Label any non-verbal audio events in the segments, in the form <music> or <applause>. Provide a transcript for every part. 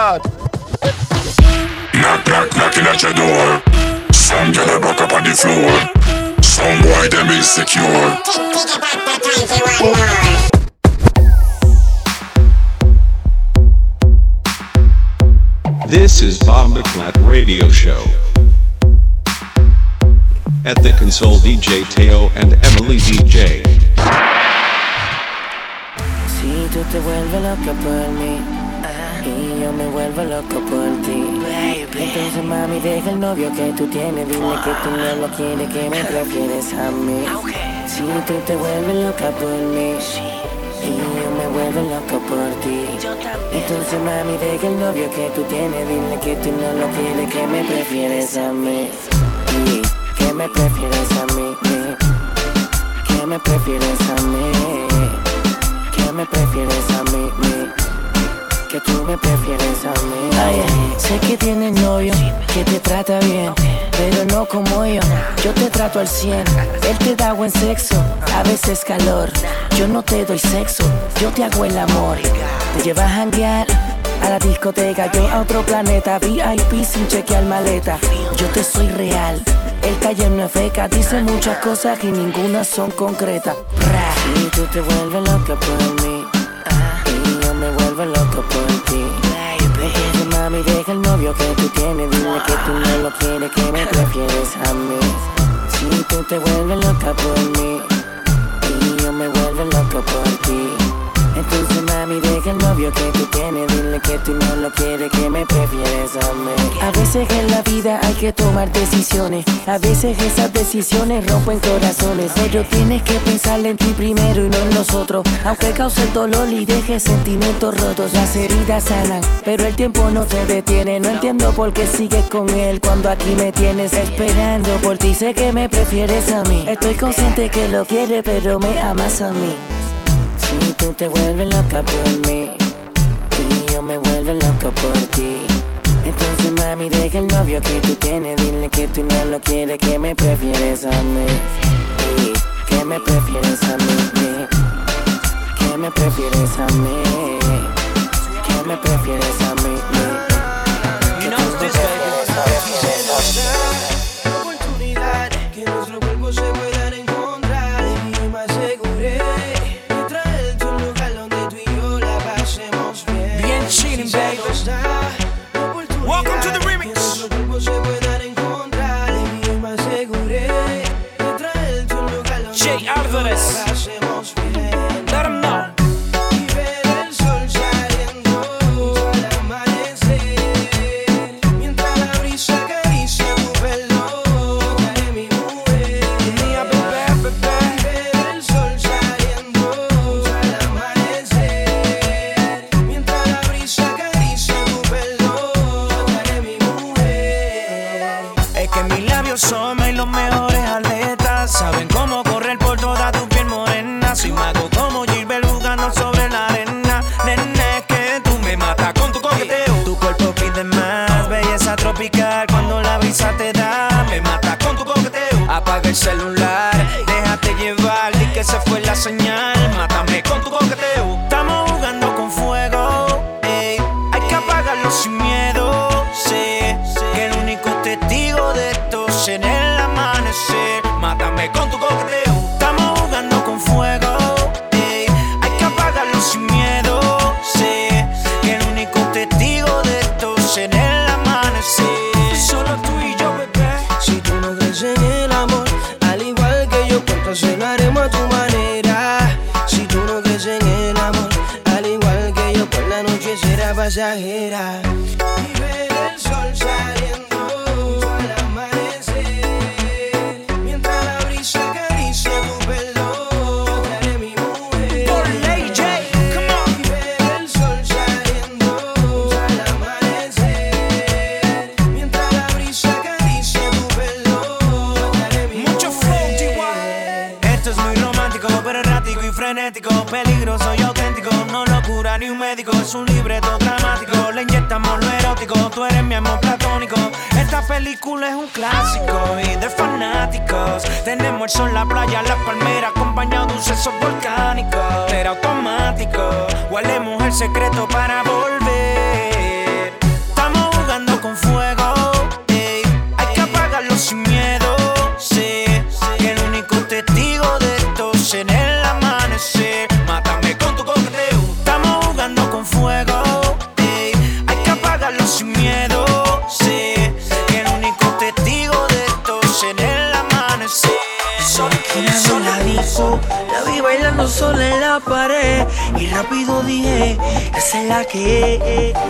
God. Knock, knock, knocking at your door. Some girl back up on the floor. Some boy them insecure. This is Bob McClat Radio Show. At the console, DJ Teo and Emily DJ. Si tú te vuelves loca por mí y yo me vuelvo loco por ti. Entonces mami deja el novio que tú tienes, dile que tú no lo quieres, que me prefieres a mí. Si tú te vuelves loca por mí y yo me vuelvo loco por ti. Entonces mami deja el novio que tú tienes, dile que tú no lo quieres, que me prefieres a mí. Que me prefieres a mí. Que me prefieres a mí. Que me prefieres a mí, mí. Que tú me prefieres a mí. Ay, sé que tienes novio, que te trata bien, pero no como yo. Yo te trato al 100, él te da buen sexo, a veces calor. Yo no te doy sexo, yo te hago el amor. Te llevas a janguear a la discoteca, yo a otro planeta, VIP sin chequear maleta. Yo te soy real. El taller no es feca, dice muchas cosas y ninguna son concretas. Y tú te vuelves loca por mí. Vuelvo loco por ti. Entonces, mami, deja el novio que tú tienes. Dile que tú no lo quieres, que me prefieres a mí. Si tú te vuelves loca por mí. Y yo me vuelvo loco por ti. Entonces mami deja el novio que tú tienes que tú no lo quieres, que me prefieres a mí. A veces en la vida hay que tomar decisiones A veces esas decisiones rompen corazones. Pero tienes que pensar en ti primero y no en los otros. Aunque cause dolor y deje sentimientos rotos Las heridas sanan, pero el tiempo no se detiene. No entiendo por qué sigues con él cuando aquí me tienes Esperando por ti, sé que me prefieres a mí. Estoy consciente que lo quieres, pero me amas a mí. Si tú te vuelves loca por mí yo me vuelvo loco por ti. Entonces mami deja el novio que tú tienes, dile que tú no lo quieres, que me prefieres a mí. Que me prefieres a mí, que me prefieres a mí, que me prefieres a mí. Que tú me prefieres a mí. oportunidad que nuestro cuerpo se Welcome to the remix. Brisa te da, me mata con tu coqueteo. Apaga el celular, déjate llevar. Di que se fue la señal. El sol, la playa, la palmera, acompañado de un sexo volcánico. Pero automático, guardemos el secreto para volver.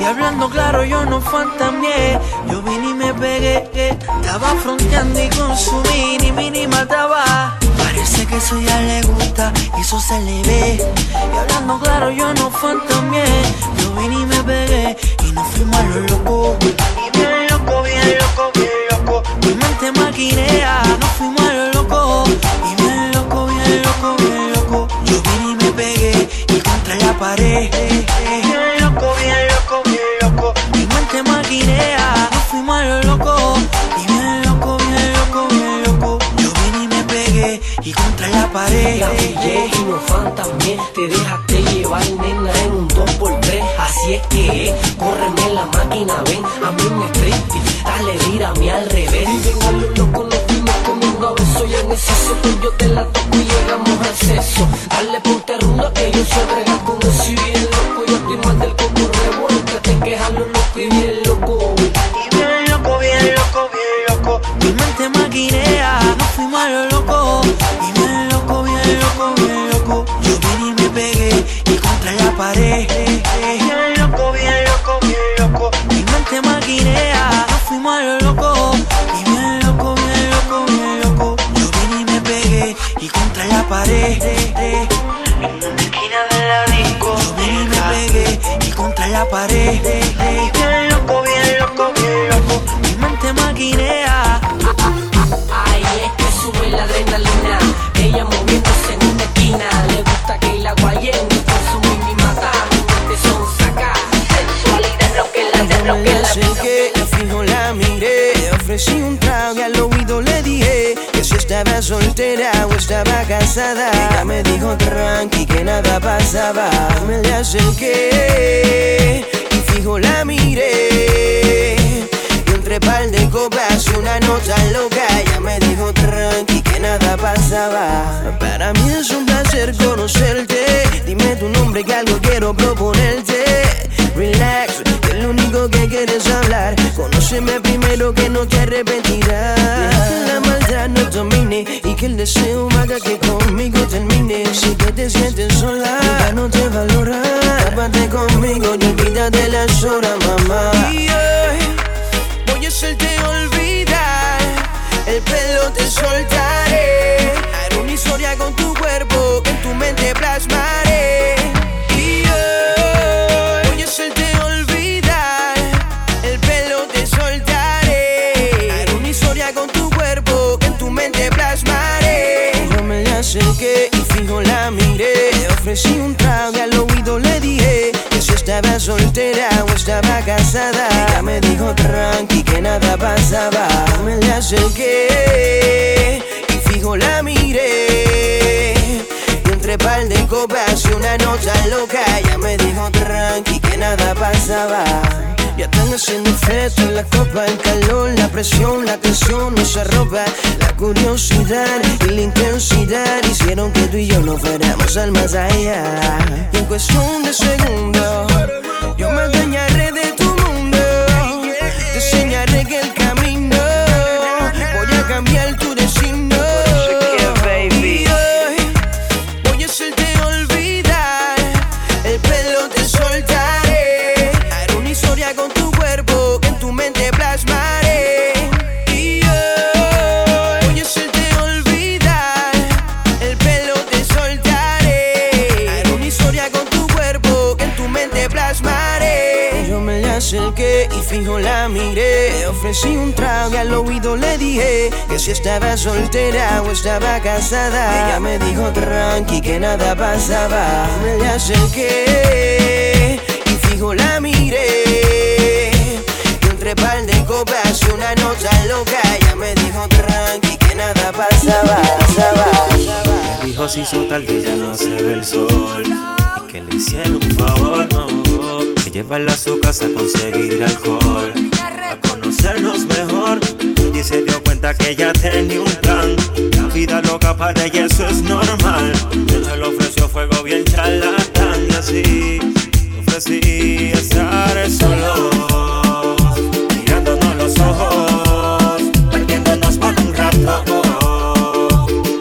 Y hablando claro, yo no fantameé, yo vine y me pegué. Estaba fronteando y consumí, ni mini mataba. Parece que eso ya le gusta y eso se le ve. Y hablando claro, yo no fantameé, yo vine y me pegué y no fuimos a lo loco. Y bien loco, bien loco, bien loco. Mi mente maquinea, no fuimos a lo loco. Y bien loco, bien loco, bien loco. Yo vine y me pegué contra la pared. Bien loco, bien loco, bien loco. Mi mente maquinea, no fuimos a lo loco. Y bien loco, bien loco, bien loco. Yo vine y me pegué y contra la pared. La pillé y no fan también Te dejaste llevar, nena, en un 2x3 Así es que es, córreme la máquina, ven A mí me street, dale, mírame al revés Y ven a lo loco, nos fuimos comiendo a besos Y en ese pues yo te la toco y llegamos al sexo Dale, ponte ruda que yo sé pared. Bien loco, bien loco, bien loco. Mi mente maquinea, no fuimos a lo loco. Y bien loco, bien loco, bien loco. Yo vine y me pegué y contra la pared. En una esquina de la disco. Yo vine y me pegué y contra la pared. Soltera o estaba casada. Ella me dijo tranqui que nada pasaba. Me le acerqué y fijo la miré. Y entre par de copas y una nota loca. Ella me dijo tranqui que nada pasaba. Para mí es un placer conocerte. Dime tu nombre que algo quiero proponerte Relax, que lo único que quieres hablar. Conóceme primero que no te arrepentirás. Que la maldad no domine Y que el deseo haga que conmigo termine. Si que te sientes sola, ya no te valora. Tápate conmigo y olvídate las horas, mamá. Y hoy voy a hacerte olvidar. El pelo te soltaré. Haré una historia con tu cuerpo Que en tu mente plasmaré soltera o estaba casada. Ella me dijo tranqui que nada pasaba Me le acerqué y fijo la miré. Y entre par de copas y una nota loca Ella me dijo tranqui que nada pasaba ya están haciendo efecto en la copa, el calor, la presión, la tensión nos arropa. La curiosidad y la intensidad hicieron que tú y yo nos fuéramos al más allá. Y en cuestión de segundos, yo me adueñaré de tu mundo. Te enseñaré que el camino voy a cambiar tu la miré. Ofrecí un trago y al oído le dije Que si estaba soltera o estaba casada. Ella me dijo tranqui que nada pasaba Me acerqué y fijo la miré. Y entre par de copas y una nota loca Ella me dijo tranqui que nada pasaba, pasaba, pasaba. Dijo si hizo tarde ya no se ve el sol le hicieron un favor, no. Que llevarla a su casa a conseguir alcohol. A conocernos mejor. Y se dio cuenta que ella tenía un plan. La vida loca para ella eso es normal. Él se le ofreció fuego bien charlatán. Y así ofrecí estar solo. Mirándonos los ojos. Perdiéndonos por un rato.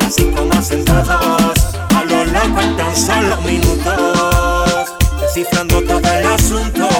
Así como sentados descifrando todo el asunto.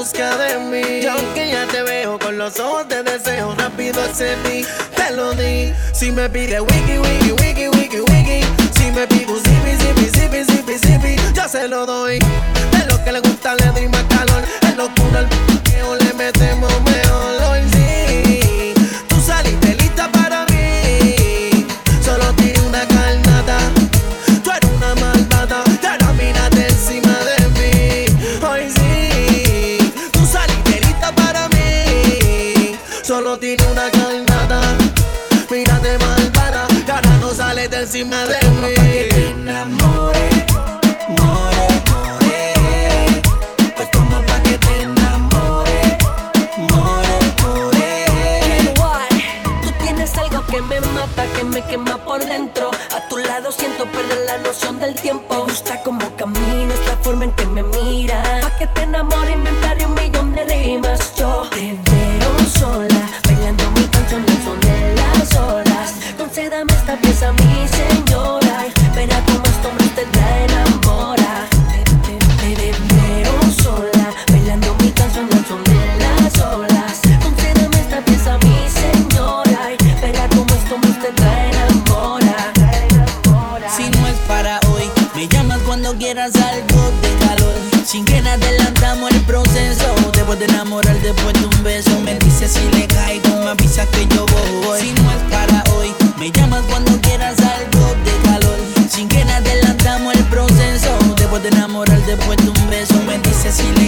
busca de mí. Yo que ya te veo con los ojos de deseo, rápido accedí, te lo di. Si me pide wiki, wiki, wiki, wiki, wiki. Si me pide un zipi, zipi, zipi, zipi, zipi, yo se lo doy. De lo que le gusta le doy más calor, es lo locura el que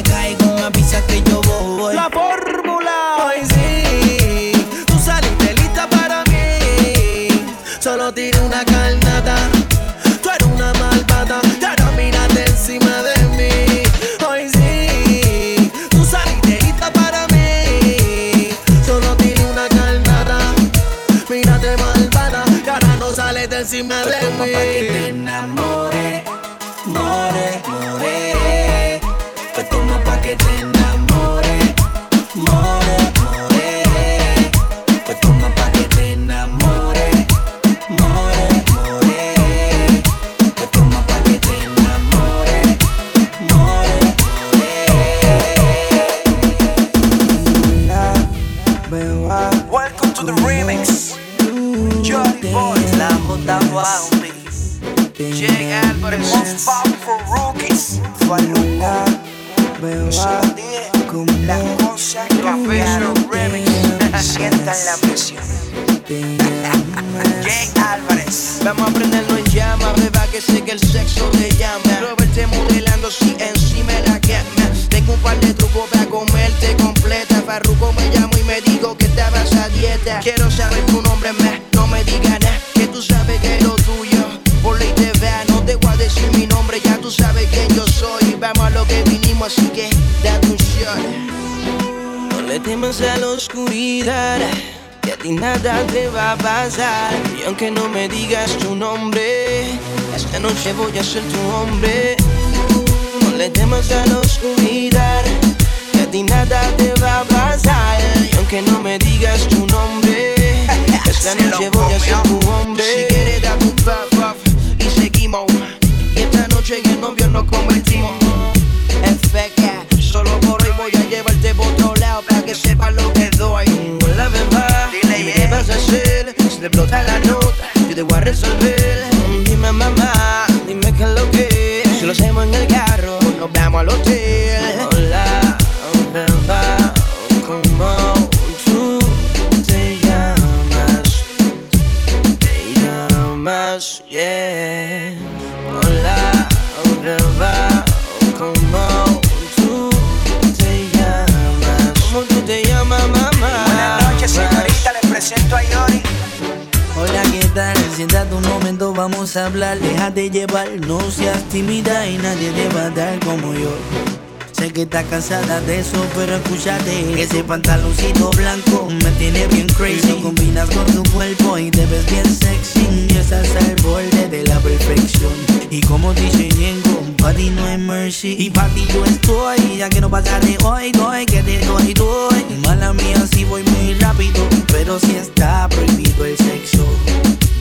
cansada de eso, pero escúchate. Ese pantaloncito blanco me tiene bien crazy. Lo combinas con tu cuerpo y te ves bien sexy. Y estás al borde de la perfección. Y como dice Ñengo, para ti no hay mercy. Y ti yo estoy, ya que no pasa de hoy, doy, que te doy, doy. Mala mía, si voy muy rápido, pero si está prohibido el sexo.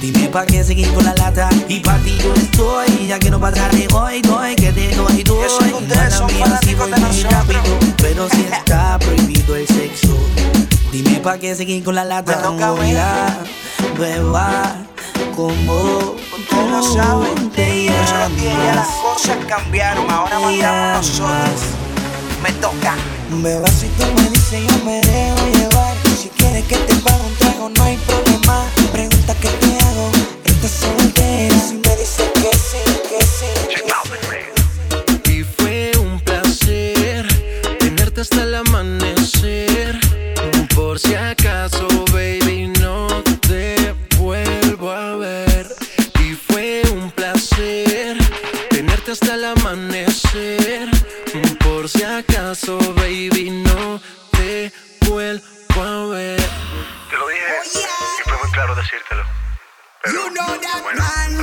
Dime pa' qué seguir con la lata Y pa' ti yo estoy Ya que no pasa de hoy, doy Que te doy, doy Mala son mía, si voy muy rápido Pero si está prohibido el sexo Dime pa' qué seguir con la lata Me toca a mí. Hola, beba Como Ustedes lo saben. te dije, ya las llamas cosas cambiaron. Ahora mandamos nosotros. llamas. Me toca. Beba, si tú me dices, yo me dejo llevar. Si quieres que te pague un trago, no hay problema. Pregunta qué te hago, estás soltera. Si me dices que sí, que sí. Y fue un placer tenerte hasta el amanecer. Por si acaso,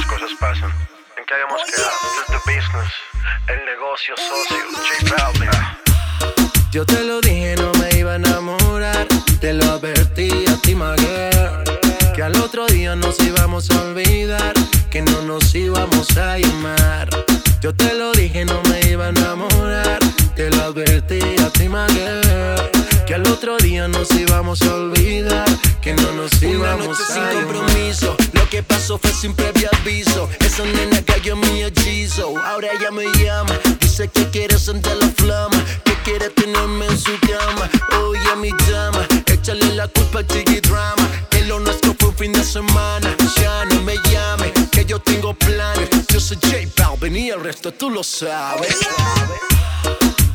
cosas pasan. ¿En qué habíamos quedado? Is the business. El negocio socio. J Balvin. Yo te lo dije, no me iba a enamorar. Te lo advertí a ti, my girl, Que al otro día nos íbamos a olvidar. Que no nos íbamos a llamar. Yo te lo dije, no me iba a enamorar. Te lo advertí a ti, my girl, Que al otro día nos íbamos a olvidar. Que no nos Una íbamos noche a sin llamar. compromiso. Lo que pasó fue sin previo aviso. Esa nena cayó en mi hechizo. Ahora ella me llama. Dice que quiere sentir la flama. Que quiere tenerme en su cama. Oye, mi dama. Échale la culpa al chiqui drama. Que lo nuestro fue un fin de semana. Ya no me llame. Que yo tengo planes. Yo soy J Balvin y el resto tú lo sabes.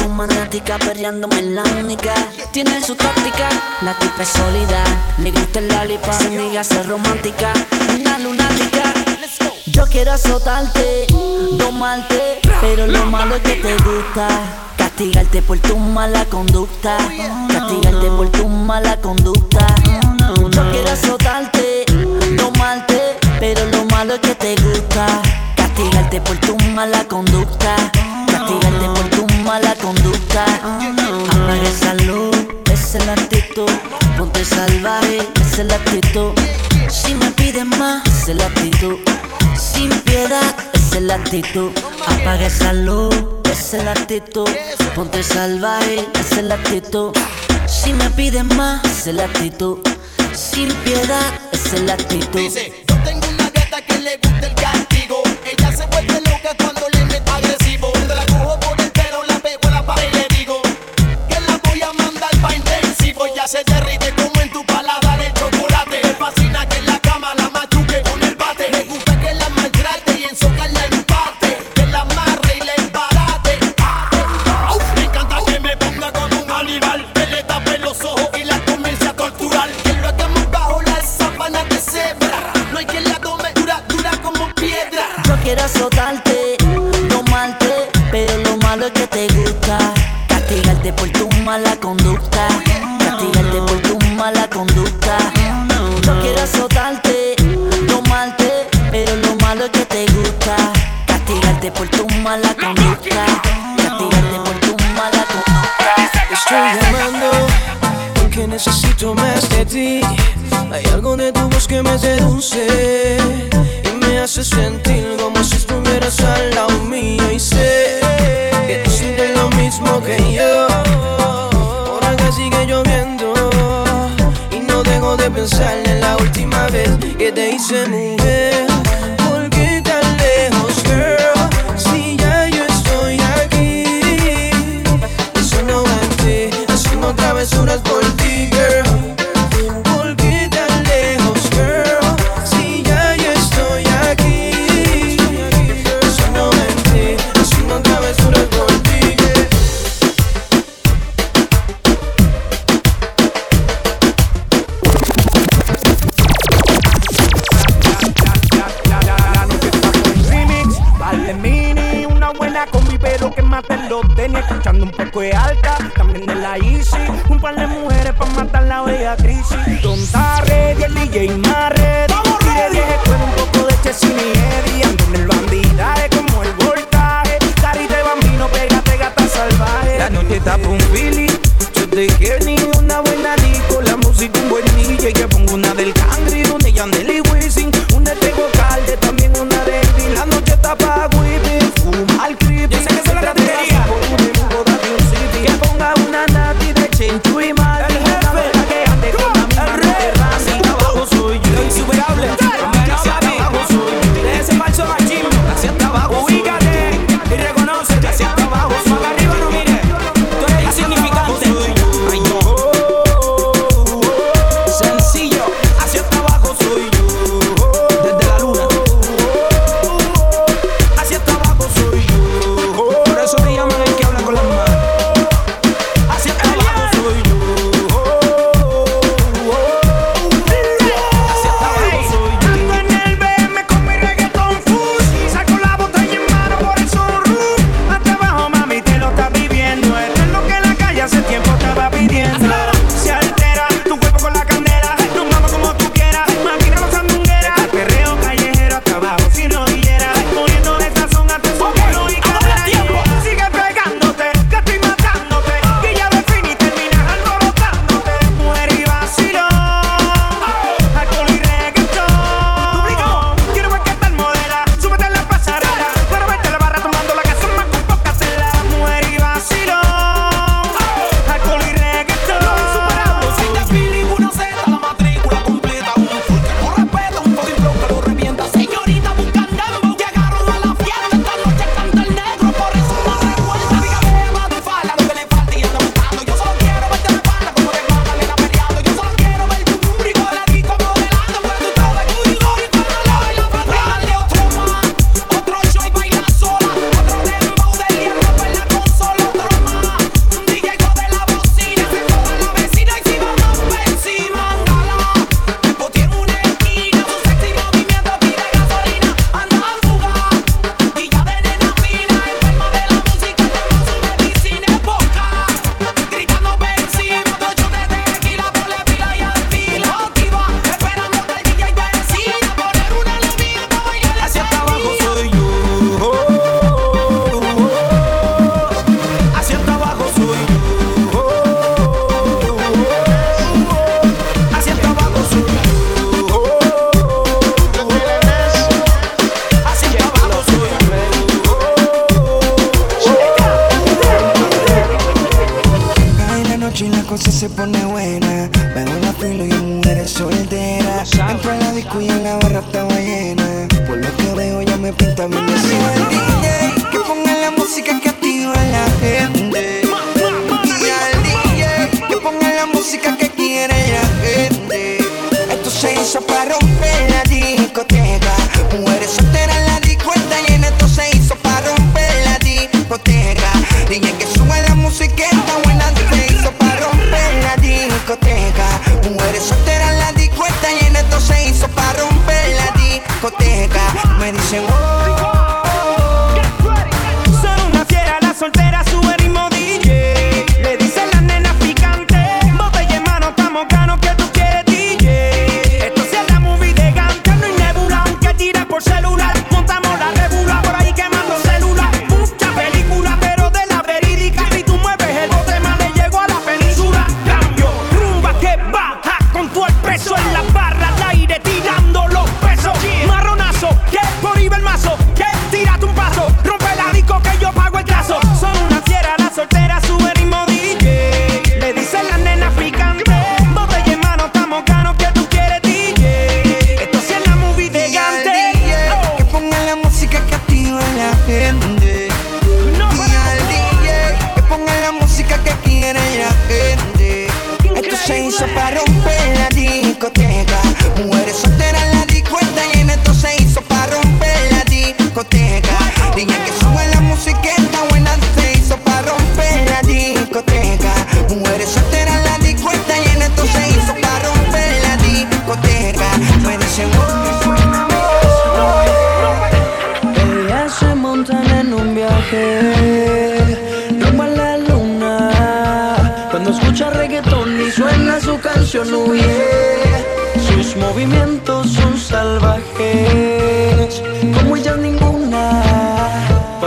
poco maniática, perreándome en la. Tiene su táctica, la tipa es sólida. Le gusta el su amiga es romántica. Una lunática. Yo quiero azotarte, domarte, pero lo malo es que te gusta. Castigarte por tu mala conducta. Castigarte por tu mala conducta. actitud. Apaga esa luz, es la actitud. Ponte salvaje, es la actitud. Si me piden más, es la actitud. Sin piedad, es la actitud. Dice, yo tengo una gata que le gusta el castigo. Ella se vuelve loca cuando le meto agresivo. Cuando la cojo por el pelo, la pego a la pared y le digo que la voy a mandar pa' intensivo. Ya se derrite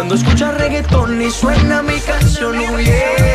Cuando escuchas reggaetón y suena mi canción. Eh.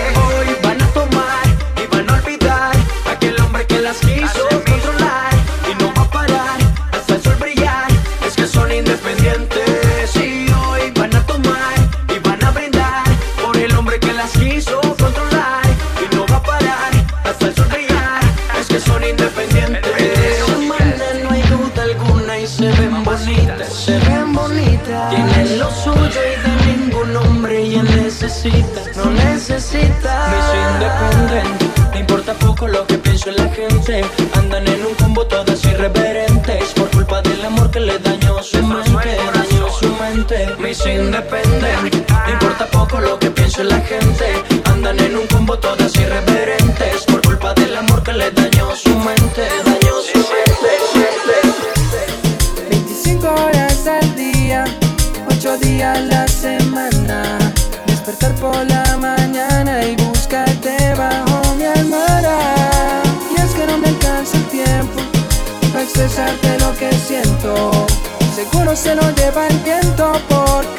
la gente. Andan en un combo todas irreverentes por culpa del amor que le dañó su mente, dañó su mente. Mis importa poco lo que piense la gente, andan en un combo todas irreverentes. seguro se lo lleva el viento por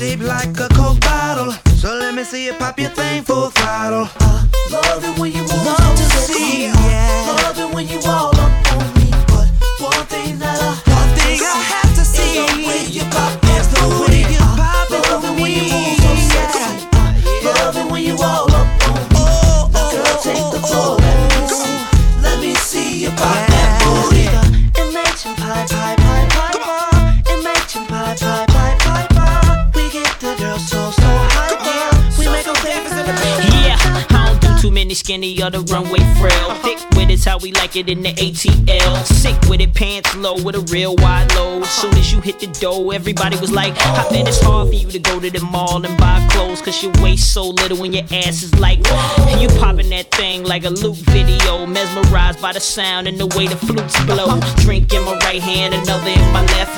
shaped like a Coke bottle. So let me see you pop your thing full throttle. I love it when you we like it in the ATL. Sick with it, pants low with a real wide load. Soon as you hit the dough, everybody was like, I bet it's hard for you to go to the mall and buy clothes. Cause your waist so little and your ass is like, you popping that thing like a loop video. Mesmerized by the sound and the way the flutes blow. Drink in my right hand, another in my left.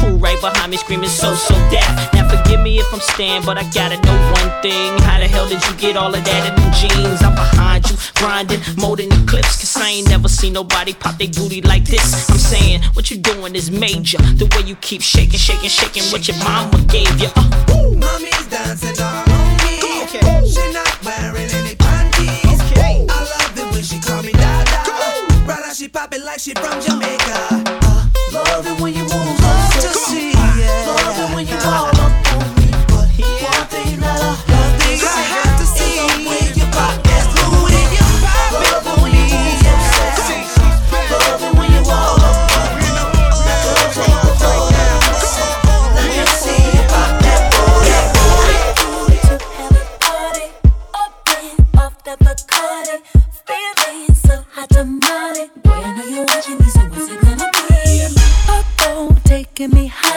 Crew right behind me screaming, so, so deaf. Now forgive me if I'm staring, but I gotta know one thing. How the hell did you get all of that in the jeans? I'm behind you, grinding, molding the clips, cause I ain't never seen nobody pop their booty like this. I'm saying, what you doing is major. The way you keep shaking, shaking, shaking what your mama gave you. Uh. Mommy's dancing all on me. Okay. She not wearing any panties. Okay. I love it when she call me Dada. Go. Brother, she pop it like she from Jamaica. Uh, love it when you move, love to see. it. Love it when you move. making me high.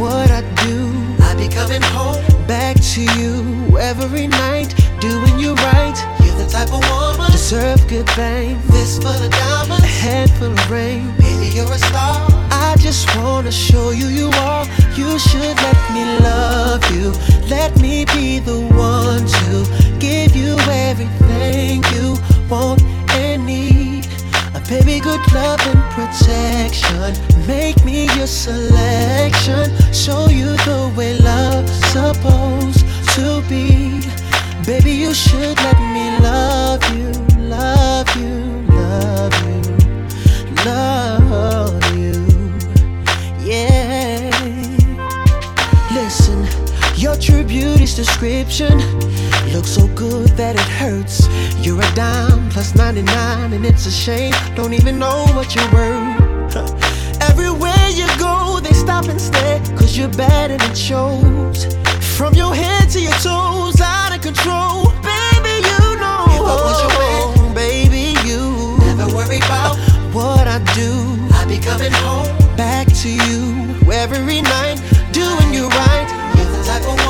what I do. I be coming home back to you every night, doing you right. You're the type of woman deserve good fame. this full of diamonds, a head full of rain. Baby, you're a star. I just wanna show you you are. You should let me love you. Let me be the one to give you everything you want and need. Baby, good love and protection. Make me your selection. Show you the way love's supposed to be. Baby, you should let me love you, love you. beauty's description looks so good that it hurts. You're a dime plus 99, and it's a shame. Don't even know what you're worth. <laughs> Everywhere you go, they stop and stare, cause you're bad and it shows. From your head to your toes, out of control. Baby, you know. If I was your man, baby, you. Never worry about what I do. I be coming home. Back to you every night, doing you right. You're the type of woman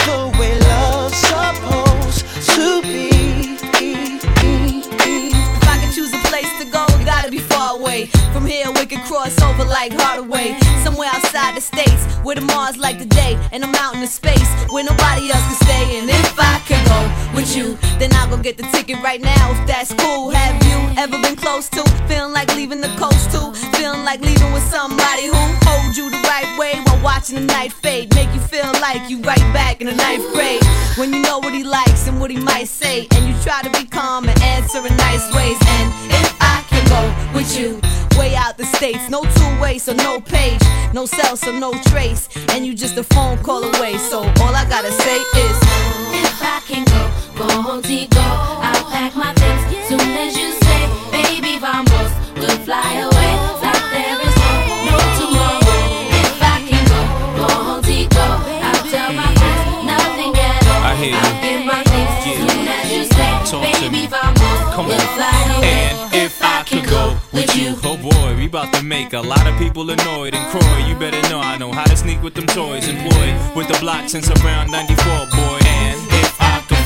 Could cross over like Hardaway. Somewhere outside the states, where the Mars like the day, and I'm out in the space where nobody else can stay. And if I can go with you, then I'll go get the ticket right now. If that's cool, have you ever been close to feeling like leaving the coast too? Feeling like leaving with somebody who hold you the right way while watching the night fade, make you feel like you right back in the ninth grade. When you know what he likes and what he might say, and you try to be calm and answer in nice ways. And if I go with you, way out the states, no two way, so no page, no cell, so no trace, and you just a phone call away. So all I gotta say is, If I can go, go home, go. I'll pack my things soon as you say, baby, vamos, we'll fly away Come on. And if I could go with you, oh boy, we about to make a lot of people annoyed. And Croy, you better know I know how to sneak with them toys. Employed with the block since around 94, boy.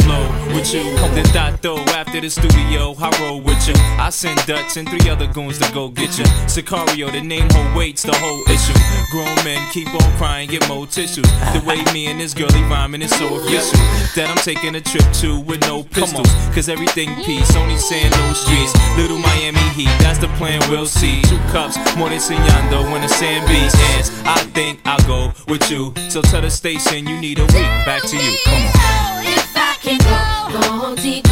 Flow with you, then I throw after the studio, I roll with you. I send Dutch and three other goons to go get you. Sicario, the name whole weights the whole issue. Grown men keep on crying, get more tissues. The way me and this girlie rhyming is so official that I'm taking a trip to with no pistols. Cause everything peace, only saying no streets. Little Miami Heat, that's the plan, we'll see. Two cups, more than Signando when the sand beats. And I think I'll go with you. So tell the station you need a week. Back to you, come on. If I can go, home,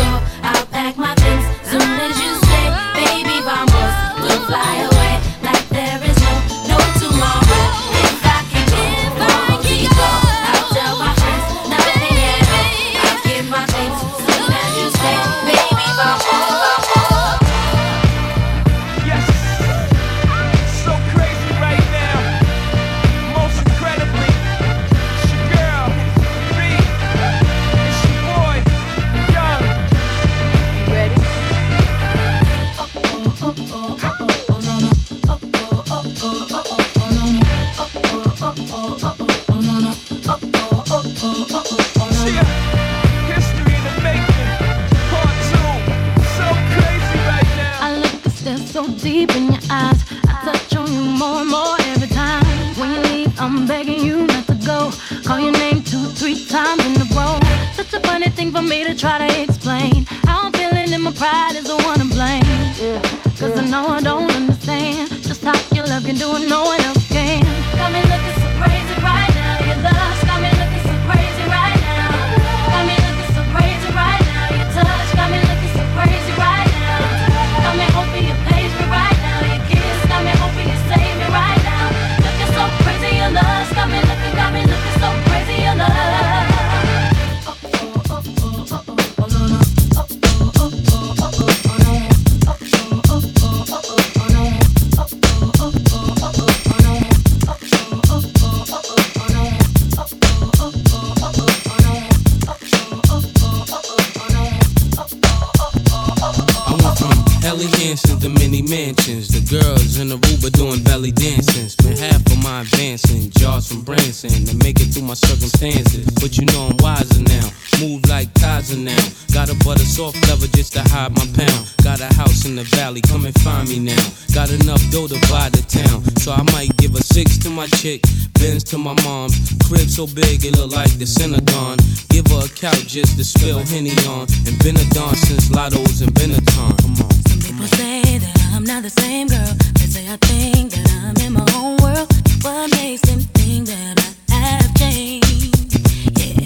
Give her a couch just to spill Henny on. And been a dawn since Lotto's and Benetton. Come on. People say that I'm not the same girl. They say I think that I'm in my own world. What makes them think that I have changed? Yeah.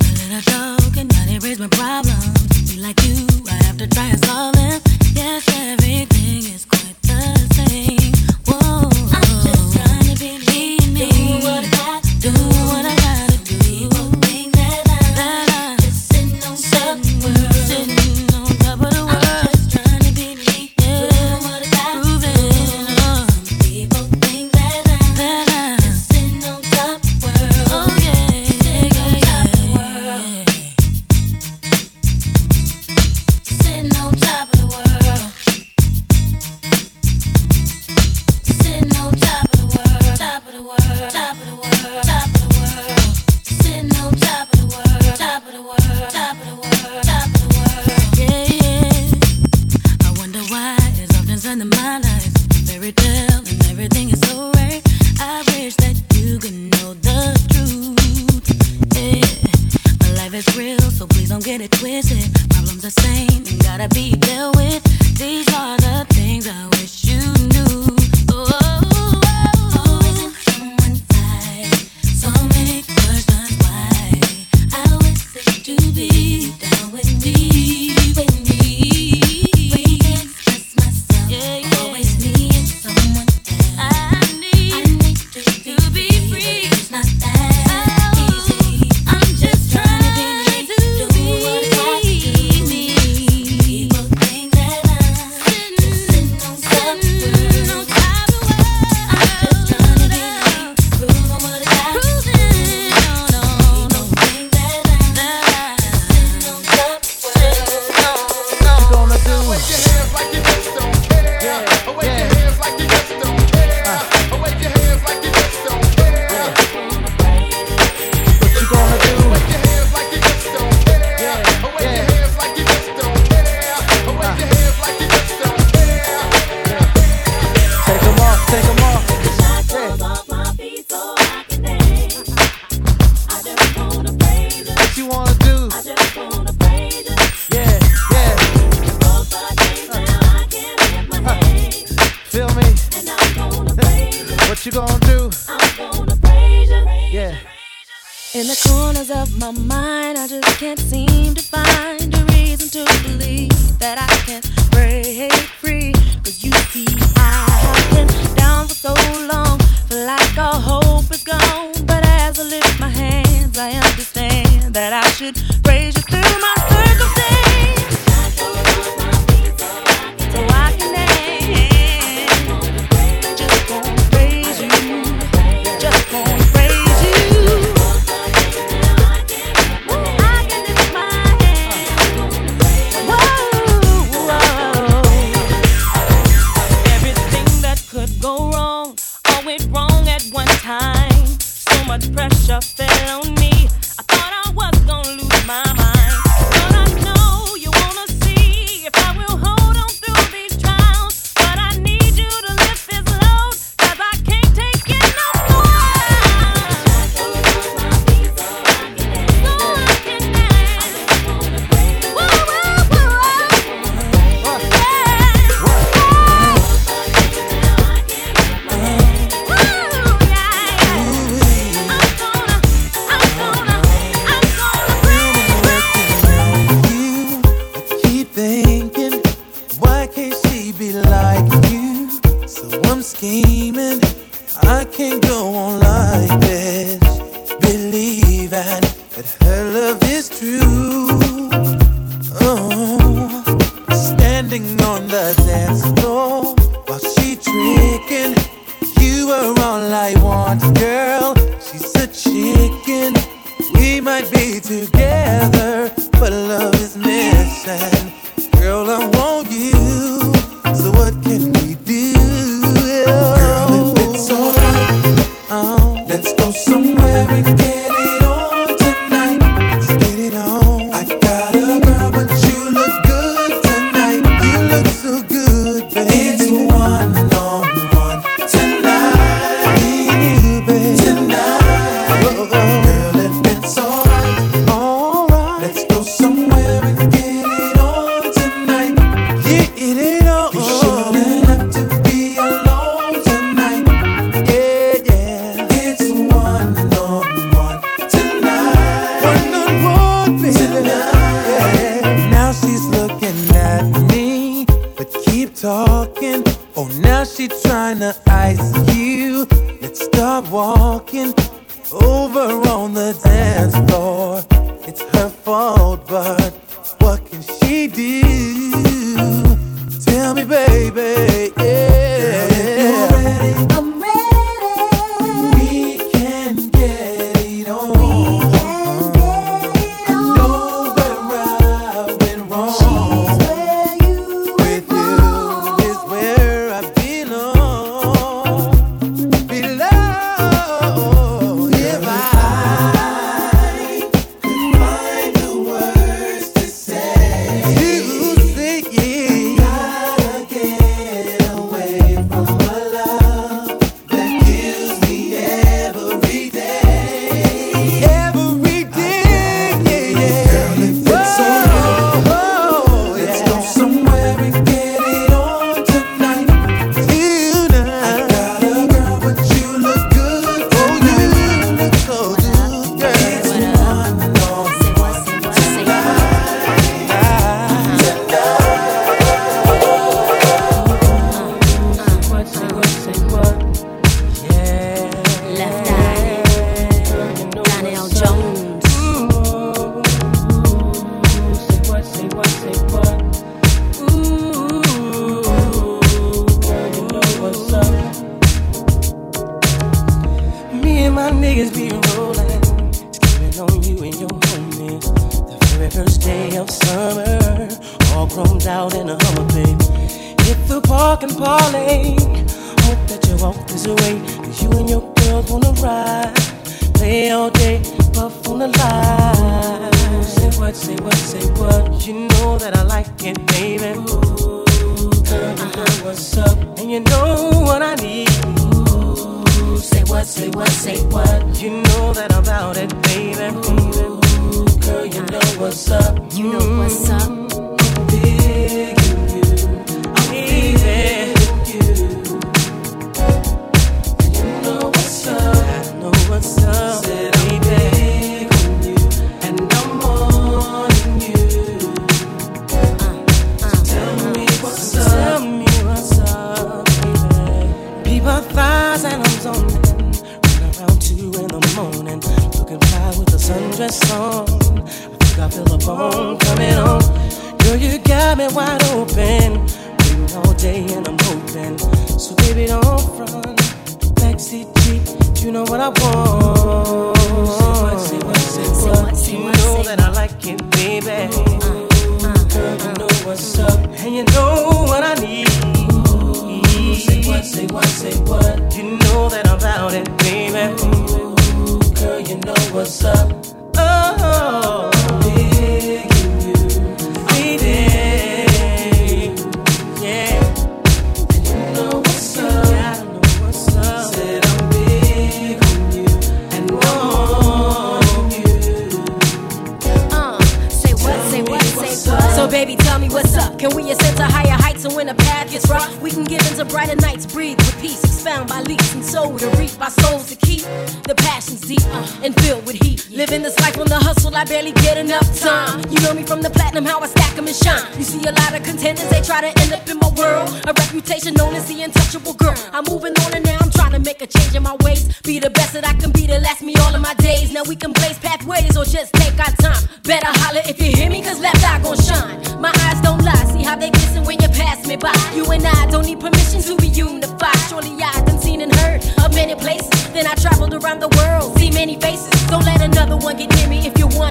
A little joke and not erase my problems. Be like you, I have to try and solve them. Yes, everything is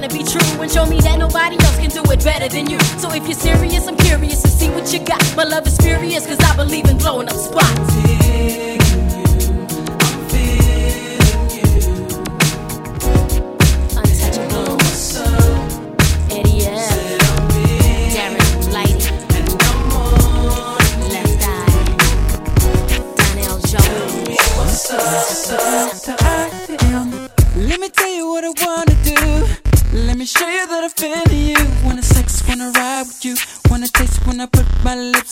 wanna be true. And show me that nobody else can do it better than you. So if you're serious, I'm curious to see what you got. My love is furious, cause I believe in blowing up spots. Untouchable.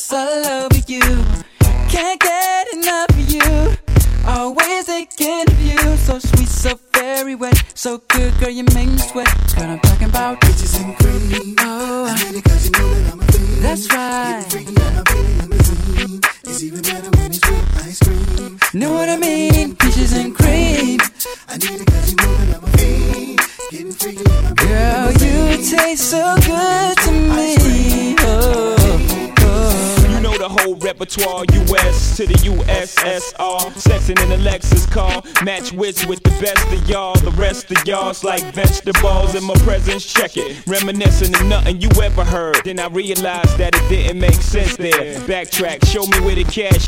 Lips all over you. Can't get enough of you. Always thinking of you. So sweet, so very wet. So good, girl, you make me sweat. Girl, I'm talking about bitches and cream. Oh, I'm you know that I'm a fiend. that's right. It's even better when it's with ice cream. Know what I mean? Peaches and cream. I need it cause you know that I'm a feet. Getting freaky with my Girl, you taste so good to me. Oh, the whole repertoire, US to the USSR. Sexing in a Lexus car, match wits with the best of y'all. The rest of y'all's like vegetables in my presence. Check it, reminiscing of nothing you ever heard. Then I realized that it didn't make sense there. Backtrack, show me where the cash,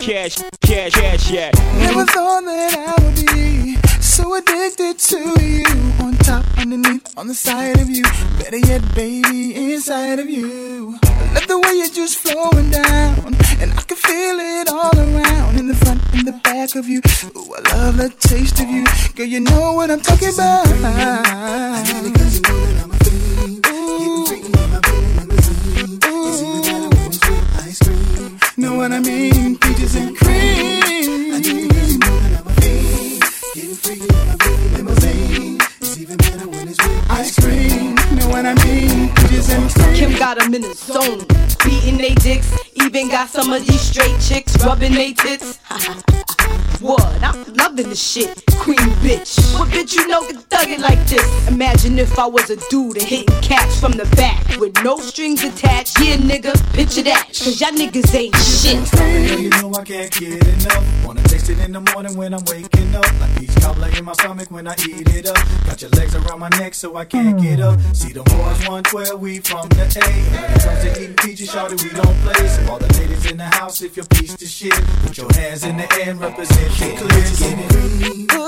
cash, cash, cash at. Never thought that I would be so addicted to you. On top, underneath, on the side of you. Better yet, baby, inside of you. I love the way you're just flowing down. And I can feel it all around. In the front and the back of you. Ooh, I love the taste of you. Girl, you know what I'm talking about. Know what I mean? Peaches and cream. In the zone, beating they dicks. Even got some of these straight chicks rubbing they tits. <laughs> What? I'm loving the shit, queen bitch. What bitch you know can thug it like this? Imagine if I was a dude and hitting cats from the back with no strings attached. Yeah, nigga, picture that. Cause y'all niggas ain't shit. Yeah, you know I can't get enough. Wanna taste it in the morning when I'm waking up. Like peach cobbler in my stomach when I eat it up. Got your legs around my neck so I can't get up. See the boys 112, we from the A. When it comes to eating peaches, shorty, we don't play. So all the ladies in the house, if you're piece of shit, put your hands in the air and represent the clear.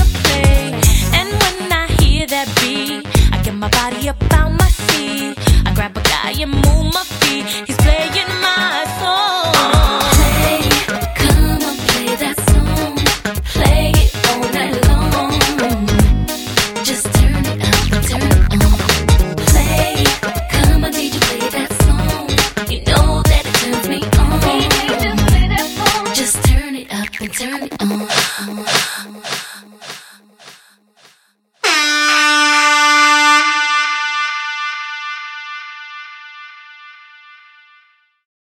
my body up on my feet. I grab a guy and move my feet. He's